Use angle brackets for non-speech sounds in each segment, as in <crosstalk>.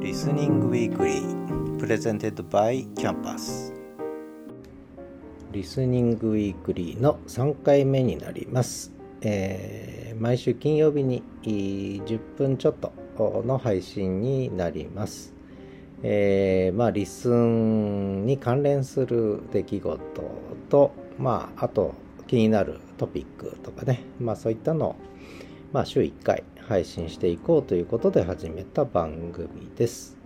Listening Weekly presented by campus Listening Weekly の3回目になります、えー、毎週金曜日に10分ちょっとの配信になります。えー、まあリスンに関連する出来事とまああと気になるトピックとかね。まあそういったのをまあ週1回配信していこうということで始めた番組です。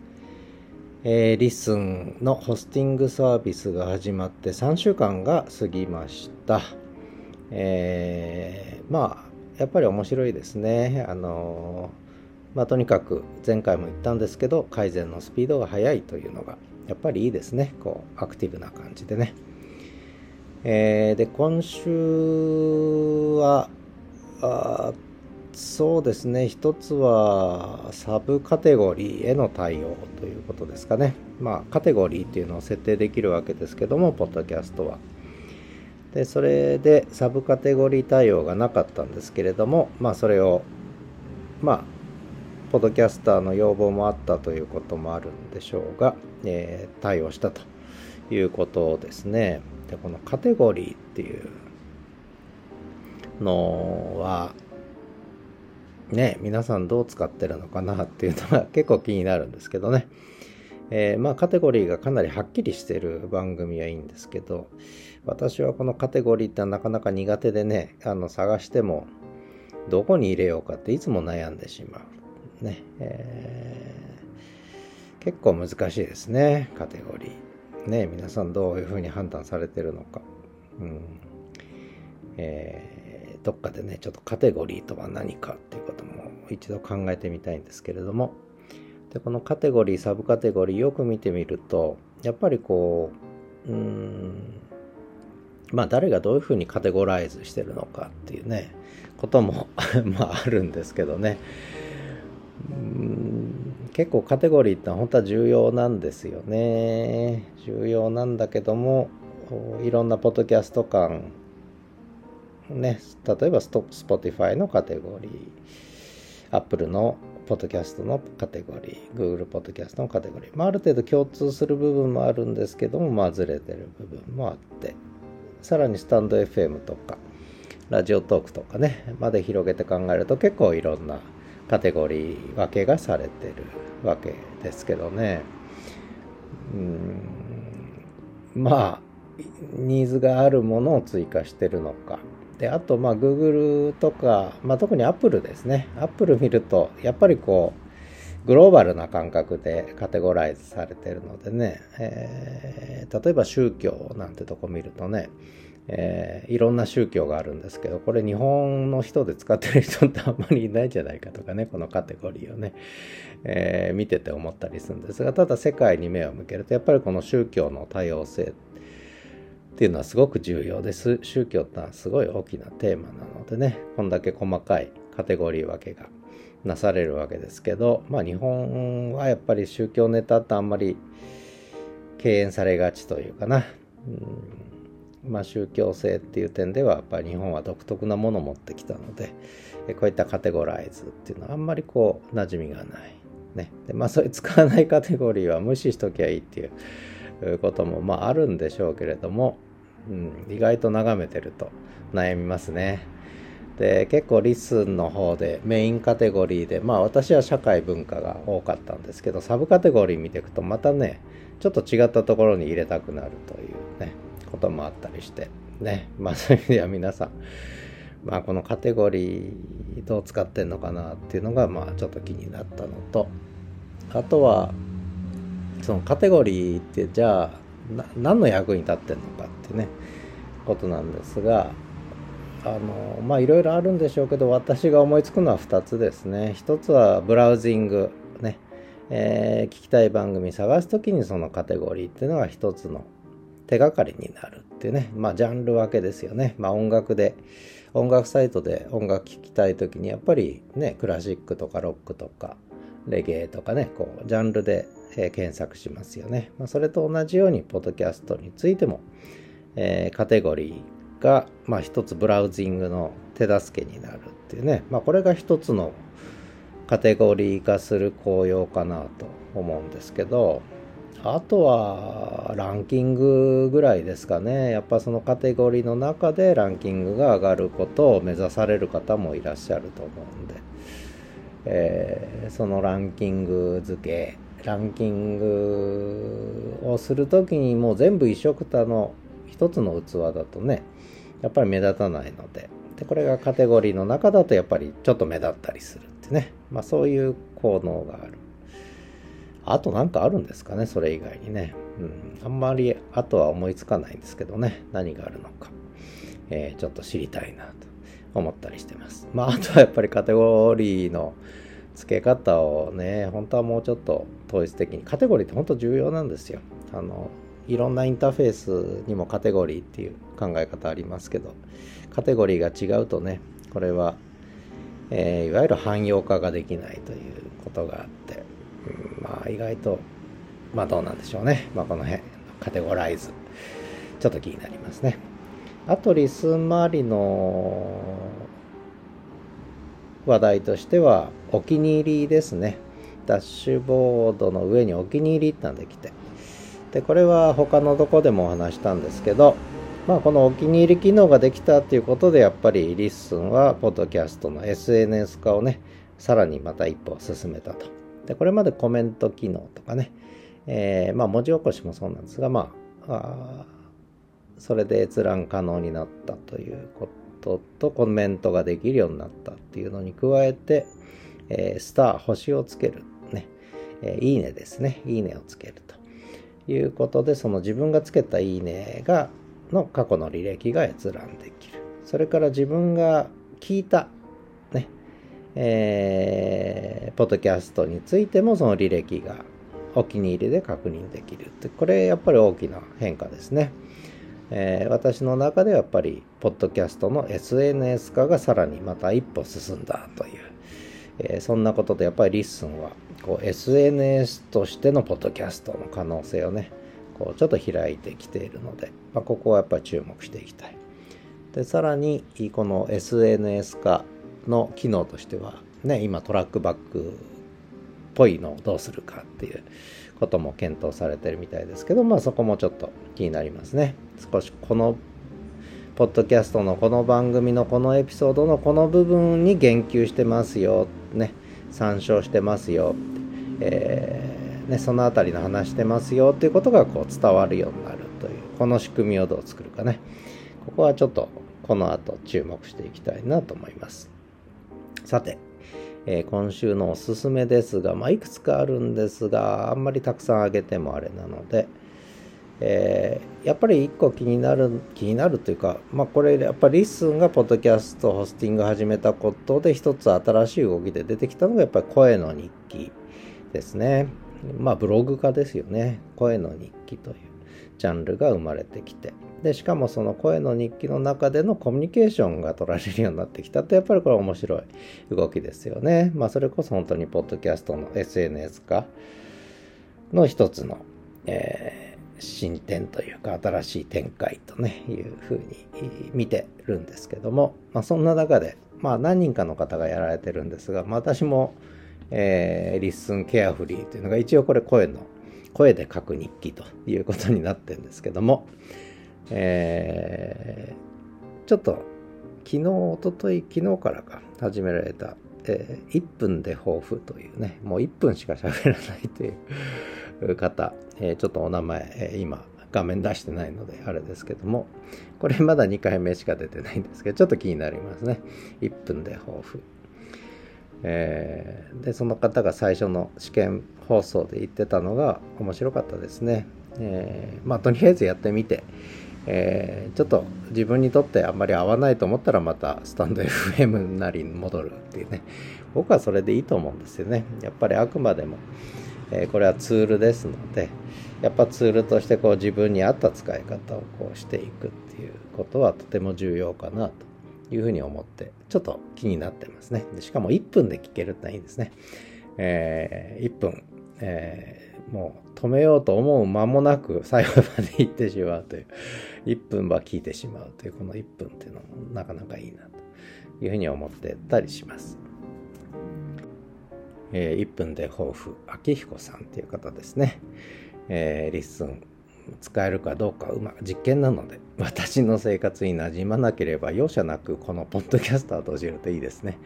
えー、リスンのホスティングサービスが始まって3週間が過ぎました。えー、まあ、やっぱり面白いですね。あのまあ、とにかく前回も言ったんですけど、改善のスピードが速いというのが、やっぱりいいですね。こう、アクティブな感じでね。えー、で、今週は、そうですね。一つはサブカテゴリーへの対応ということですかね。まあカテゴリーっていうのを設定できるわけですけどもポッドキャストは。でそれでサブカテゴリー対応がなかったんですけれどもまあそれをまあポッドキャスターの要望もあったということもあるんでしょうが、えー、対応したということですね。でこのカテゴリーっていうのはね、皆さんどう使ってるのかなっていうのが結構気になるんですけどね。えー、まあカテゴリーがかなりはっきりしてる番組はいいんですけど、私はこのカテゴリーってなかなか苦手でね、あの探してもどこに入れようかっていつも悩んでしまう。ね。えー、結構難しいですね、カテゴリー。ね、皆さんどういうふうに判断されてるのか。うん。えーどっかでねちょっとカテゴリーとは何かっていうことも一度考えてみたいんですけれども。でこのカテゴリーサブカテゴリーよく見てみるとやっぱりこううんまあ誰がどういうふうにカテゴライズしてるのかっていうねことも <laughs> まああるんですけどね。結構カテゴリーって本当は重要なんですよね。重要なんだけどもいろんなポッドキャスト間ね、例えばスト Spotify のカテゴリー、Apple のポッドキャストのカテゴリー、Google ポッドキャストのカテゴリー、まあ、ある程度共通する部分もあるんですけども、まあ、ずれてる部分もあって、さらにスタンド FM とか、ラジオトークとかね、まで広げて考えると結構いろんなカテゴリー分けがされてるわけですけどね。うん。まあ、ニーズがあるものを追加してるのか、であとまあ Google とか、まあ、特に Apple ですね。Apple 見るとやっぱりこうグローバルな感覚でカテゴライズされてるのでね、えー、例えば宗教なんてとこ見るとね、えー、いろんな宗教があるんですけどこれ日本の人で使ってる人ってあんまりいないんじゃないかとかねこのカテゴリーをね、えー、見てて思ったりするんですがただ世界に目を向けるとやっぱりこの宗教の多様性っていうのはすごく重要です。宗教ってのはすごい大きなテーマなのでね、こんだけ細かいカテゴリー分けがなされるわけですけど、まあ日本はやっぱり宗教ネタってあんまり敬遠されがちというかな。うんまあ宗教性っていう点ではやっぱり日本は独特なものを持ってきたので、こういったカテゴライズっていうのはあんまりこう馴染みがない。ね。でまあそういう使わないカテゴリーは無視しときゃいいっていういうこともまああるんでしょうけれども、うん、意外と眺めてると悩みますね。で結構リスンの方でメインカテゴリーでまあ私は社会文化が多かったんですけどサブカテゴリー見ていくとまたねちょっと違ったところに入れたくなるというねこともあったりしてねまあそういう意味では皆さんまあこのカテゴリーどう使ってんのかなっていうのがまあちょっと気になったのとあとはそのカテゴリーってじゃあ何の役に立ってんのかってねことなんですがあのまあいろいろあるんでしょうけど私が思いつくのは2つですね。1つはブラウジングね、えー、聞きたい番組探す時にそのカテゴリーっていうのが1つの手がかりになるっていうね。まあジャンル分けですよね。まあ音楽で音楽サイトで音楽聴きたい時にやっぱりねクラシックとかロックとかレゲエとかねこうジャンルでえー、検索しますよね。まあ、それと同じように、ポッドキャストについても、えー、カテゴリーが、まあ、一つブラウジングの手助けになるっていうね、まあ、これが一つのカテゴリー化する効用かなと思うんですけどあとはランキングぐらいですかねやっぱそのカテゴリーの中でランキングが上がることを目指される方もいらっしゃると思うんで、えー、そのランキング付けランキングをする時にもう全部一緒くたの一つの器だとねやっぱり目立たないので。でこれがカテゴリーの中だとやっぱりちょっと目立ったりするってね、まあ、そういう効能がある。あと何かあるんですかねそれ以外にね、うん、あんまりあとは思いつかないんですけどね。何があるのか、えー、ちょっと知りたいなと思ったりしてます。まああとはやっぱりカテゴリーの付け方をね本当はもうちょっと統一的にカテゴリーって本当重要なんですよ。あのいろんなインターフェースにもカテゴリーっていう考え方ありますけどカテゴリーが違うとねこれは、えー、いわゆる汎用化ができないということがあって、うん、まあ意外とまあどうなんでしょうね、まあ、この辺カテゴライズ。ちょっと気になりますね。あとリスンマリの話題としてはお気に入りですね。ダッシュボードの上にお気に入りってのできて。でこれは他のどこでもお話したんですけどまあこのお気に入り機能ができたっていうことでやっぱりリッスンはポッドキャストの SNS 化をねさらにまた一歩進めたと。でこれまでコメント機能とかね、えー、まあ文字起こしもそうなんですがまあそれで閲覧可能になったということとコメントができるようになったっていうのに加えて、えー、スター星をつけるね、えー、いいねですねいいねをつけるということで、その自分がつけたいいねが、の過去の履歴が閲覧できる。それから自分が聞いた、ね、えー、ポッドキャストについてもその履歴がお気に入りで確認できるって、これやっぱり大きな変化ですね。えー、私の中ではやっぱり、ポッドキャストの SNS 化がさらにまた一歩進んだという、えー、そんなことでやっぱりリッスンはこう SNS としてのポッドキャストの可能性をねこうちょっと開いてきているので、まあ、ここはやっぱり注目していきたい。でさらにこの SNS 化の機能としてはね今トラックバックっぽいのをどうするかっていうことも検討されてるみたいですけどまあそこもちょっと気になりますね。少しこのポッドキャストのこの番組のこのエピソードのこの部分に言及してますよね。参照してますよえー、ね、その辺りの話してますよっていうことがこう伝わるようになるというこの仕組みをどう作るかね。ここはちょっとこの後注目していきたいなと思います。さて、えー、今週のおすすめですが、まあ、いくつかあるんですがあんまりたくさんあげてもあれなので、えー、やっぱり一個気になる気になるというか、まあ、これやっぱりリッスンがポッドキャストホスティング始めたことで一つ新しい動きで出てきたのがやっぱり声の日記ですね。まあブログ化ですよね。声の日記というジャンルが生まれてきて。で、しかもその声の日記の中でのコミュニケーションが取られるようになってきたってやっぱりこれ面白い動きですよね。まあそれこそ本当にポッドキャストの SNS 化の一つの、えー、進展というか新しい展開とねいうふうに見てるんですけども、まあ、そんな中でまあ何人かの方がやられてるんですが、まあ、私もえー、リッスンケアフリーというのが一応これ声の、声で書く日記ということになってるんですけども、えー、ちょっと昨日、おととい、昨日からか始められた、えー、1分で抱負というね、もう1分しか喋らないという方、えー、ちょっとお名前、えー、今画面出してないのであれですけども、これまだ2回目しか出てないんですけど、ちょっと気になりますね。1分で抱負。えー、でその方が最初の試験放送で言ってたのが面白かったですね、えー、まあとりあえずやってみて、えー、ちょっと自分にとってあんまり合わないと思ったらまたスタンド FM なりに戻るっていうね。僕はそれでいいと思うんですよね。やっぱりあくまでも、えこれはツールですのでやっぱツールとしてこう自分に合った使い方をこうしていくっていうことはとても重要かなというふうに思って、ちょっと気になってますね。でしかも1分で聞けるっていいですね。えー、1分、えー、もう止めようと思う間もなく最後まで行ってしまうという、1分は聞いてしまうという、この1分っていうのもなかなかいいなというふうに思ってたりします。えー、1分で抱負明彦さんっていう方ですね、えー、リッスン使えるかどうかうま実験なので <laughs> 私の生活に馴染まなければ容赦なくこのポッドキャストを閉じるといいですね、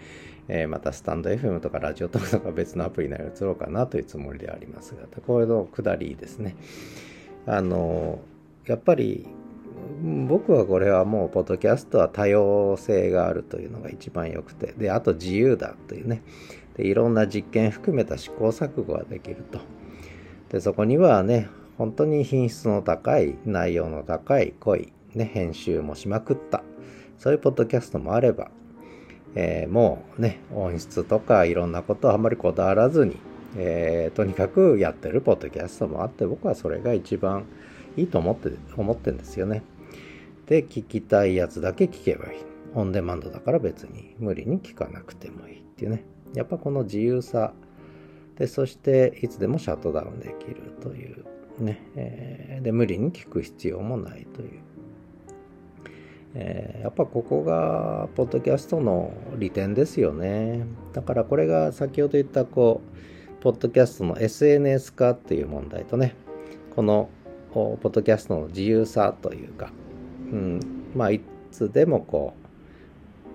えー、またスタンド FM とかラジオトークとか別のアプリなり移ろうかなというつもりでありますがこれの下りですね。あのやっぱり僕はこれはもうポッドキャストは多様性があるというのが一番良くてであと自由だというね。でいろんな実験含めた試行錯誤ができると。でそこにはね本当に品質の高い内容の高い濃い、ね、編集もしまくったそういうポッドキャストもあれば、えー、もうね音質とかいろんなことあんまりこだわらずに、えー、とにかくやってるポッドキャストもあって僕はそれが一番いいと思って思ってんですよね。で聞きたいやつだけ聞けばいい。オンデマンドだから別に無理に聞かなくてもいいっていうね。やっぱこの自由さでそしていつでもシャットダウンできるというね、えー、で無理に聞く必要もないという、えー、やっぱここがポッドキャストの利点ですよね。だからこれが先ほど言ったこうポッドキャストの SNS 化っていう問題とねこのポッドキャストの自由さというか、うん、まあいつでもこう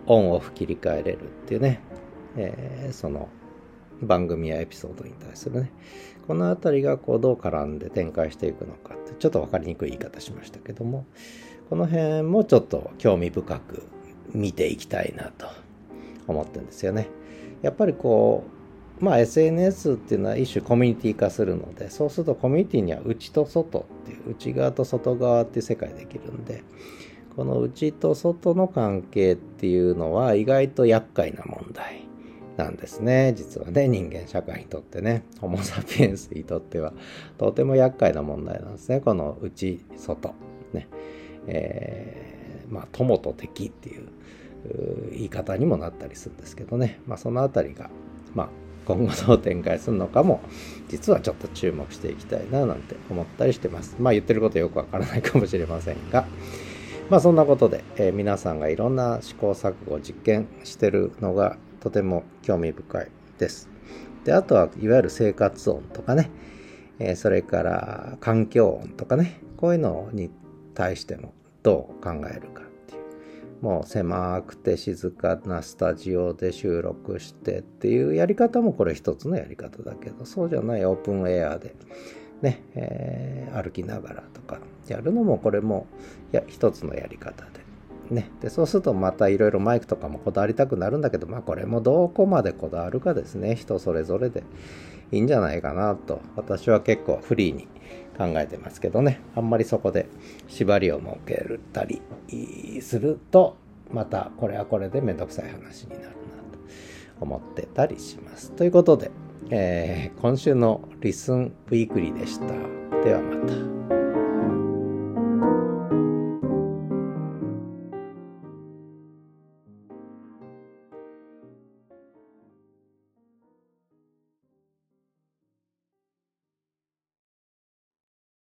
オンオフ切り替えれるっていうね、えー、その番組やエピソードに対するねこの辺りがこうどう絡んで展開していくのかってちょっと分かりにくい言い方しましたけどもこの辺もちょっと興味深く見ていきたいなと思ってるんですよね。やっぱりこうまあ SNS っていうのは一種コミュニティ化するのでそうするとコミュニティには内と外っていう内側と外側っていう世界できるんでこの内と外の関係っていうのは意外と厄介な問題なんですね。実はね人間社会にとってねホモ・サピエンスにとってはとても厄介な問題なんですね。この内外ね。えー、まあ友と敵っていう言い方にもなったりするんですけどね。まあその辺りがまあ今後どう展開するのかも実はちょっと注目していきたいななんて思ったりしてます。まあ言ってることよくわからないかもしれませんが。まあそんなことで、えー、皆さんがいろんな試行錯誤実験してるのがとても興味深いです。で、あとはいわゆる生活音とかね、え、それから環境音とかね、こういうのに対してもどう考えるかっていう。もう狭くて静かなスタジオで収録してっていうやり方もこれ一つのやり方だけど、そうじゃないオープンエアでね、えー、歩きながらとかやるのもこれもや一つのやり方で。ね、でそうするとまたいろいろマイクとかもこだわりたくなるんだけど、まあ、これもどこまでこだわるかですね人それぞれでいいんじゃないかなと私は結構フリーに考えてますけどねあんまりそこで縛りを設けたりするとまたこれはこれでめんどくさい話になるなと思ってたりします。ということで、えー、今週のリスンウィークリーでした。ではまた。